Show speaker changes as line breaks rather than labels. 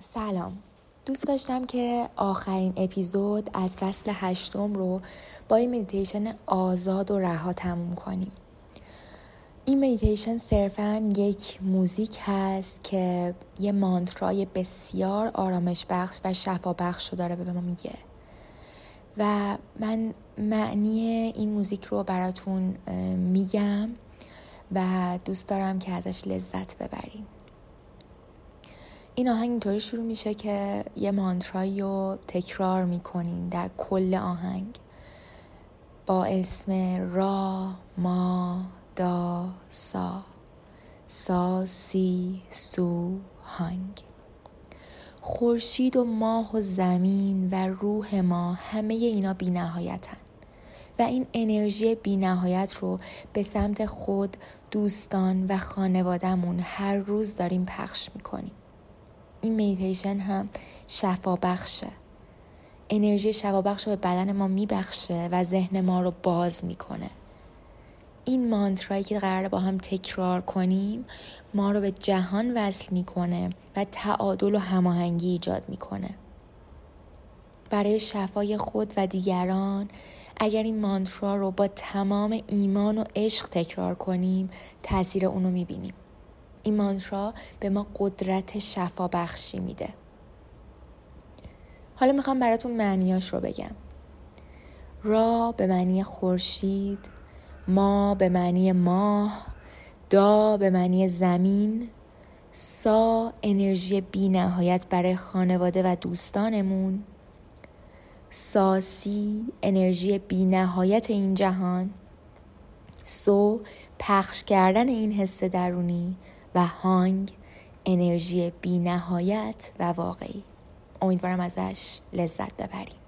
سلام. دوست داشتم که آخرین اپیزود از فصل هشتم رو با این مدیتیشن آزاد و رها تموم کنیم. این مدیتیشن صرفا یک موزیک هست که یه مانترای بسیار آرامش بخش و شفا بخش رو داره به ما میگه. و من معنی این موزیک رو براتون میگم و دوست دارم که ازش لذت ببریم این آهنگ اینطوری شروع میشه که یه مانترایی رو تکرار می‌کنین در کل آهنگ. با اسم را ما دا سا. سا سی سو هنگ خورشید و ماه و زمین و روح ما همه اینا بی نهایتن و این انرژی بی نهایت رو به سمت خود دوستان و خانوادهمون هر روز داریم پخش می‌کنیم. این میتیشن هم شفا بخشه انرژی شفا بخش رو به بدن ما میبخشه و ذهن ما رو باز می‌کنه. این مانترایی که قراره با هم تکرار کنیم ما رو به جهان وصل می‌کنه و تعادل و هماهنگی ایجاد می‌کنه. برای شفای خود و دیگران اگر این مانترا رو با تمام ایمان و عشق تکرار کنیم تاثیر اونو می‌بینیم. این مانترا به ما قدرت شفا بخشی میده. حالا می‌خوام براتون معنیاش رو بگم. را به معنی خورشید ما به معنی ماه دا به معنی زمین سا انرژی بی نهایت برای خانواده و دوستانمون ساسی انرژی بی نهایت این جهان سو پخش کردن این حس درونی و هانگ انرژی بی نهایت و واقعی. امیدوارم ازش لذت ببریم.